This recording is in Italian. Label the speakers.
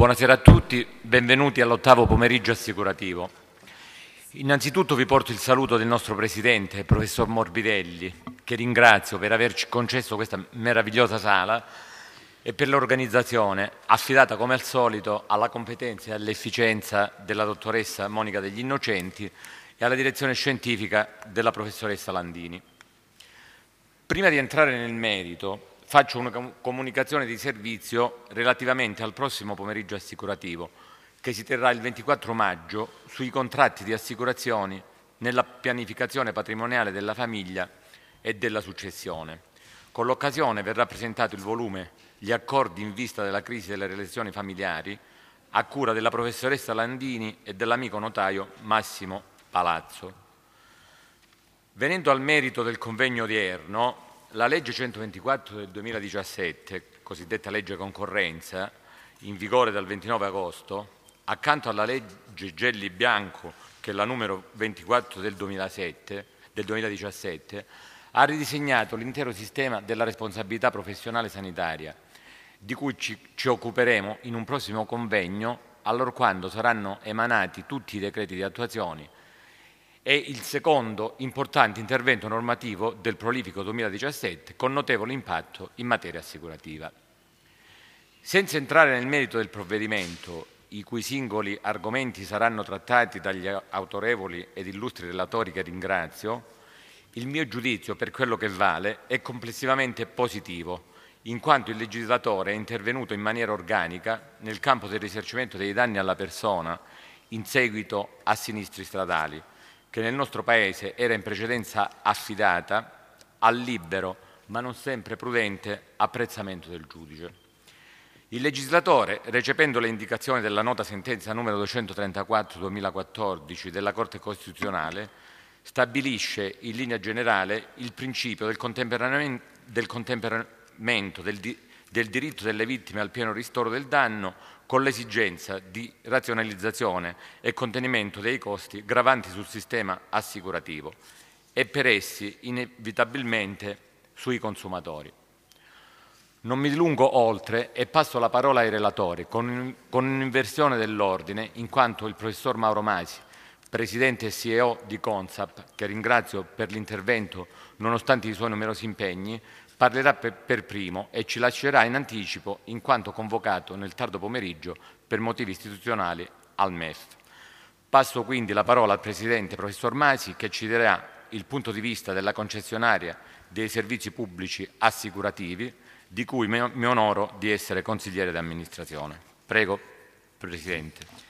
Speaker 1: buonasera a tutti, benvenuti all'ottavo pomeriggio assicurativo. Innanzitutto vi porto il saluto del nostro Presidente, Professor Morbidelli, che ringrazio per averci concesso questa meravigliosa sala e per l'organizzazione, affidata come al solito alla competenza e all'efficienza della dottoressa Monica degli Innocenti e alla direzione scientifica della professoressa Landini. Prima di entrare nel merito, faccio una comunicazione di servizio relativamente al prossimo pomeriggio assicurativo che si terrà il 24 maggio sui contratti di assicurazioni nella pianificazione patrimoniale della famiglia e della successione. Con l'occasione verrà presentato il volume Gli accordi in vista della crisi delle relazioni familiari a cura della professoressa Landini e dell'amico notaio Massimo Palazzo. Venendo al merito del convegno odierno, la legge 124 del 2017, cosiddetta legge concorrenza, in vigore dal 29 agosto, accanto alla legge Gelli Bianco, che è la numero 24 del, 2007, del 2017, ha ridisegnato l'intero sistema della responsabilità professionale sanitaria, di cui ci, ci occuperemo in un prossimo convegno, allorquando saranno emanati tutti i decreti di attuazione è il secondo importante intervento normativo del prolifico 2017 con notevole impatto in materia assicurativa. Senza entrare nel merito del provvedimento, i cui singoli argomenti saranno trattati dagli autorevoli ed illustri relatori che ringrazio, il mio giudizio per quello che vale è complessivamente positivo, in quanto il legislatore è intervenuto in maniera organica nel campo del risarcimento dei danni alla persona in seguito a sinistri stradali, che nel nostro Paese era in precedenza affidata al libero, ma non sempre prudente, apprezzamento del giudice. Il legislatore, recependo le indicazioni della nota sentenza numero 234-2014 della Corte Costituzionale, stabilisce in linea generale il principio del contemperamento del, contemperamento del, di, del diritto delle vittime al pieno ristoro del danno con l'esigenza di razionalizzazione e contenimento dei costi gravanti sul sistema assicurativo e per essi inevitabilmente sui consumatori. Non mi dilungo oltre e passo la parola ai relatori con, un'inversione dell'ordine in quanto il professor Mauro Masi, presidente e CEO di Consap, che ringrazio per l'intervento nonostante i suoi numerosi impegni, parlerà per, primo e ci lascerà in anticipo in quanto convocato nel tardo pomeriggio per motivi istituzionali al MEF. Passo quindi la parola al Presidente, Professor Masi, che ci darà il punto di vista della concessionaria dei servizi pubblici assicurativi, di cui mi onoro di essere consigliere di amministrazione. Prego, Presidente.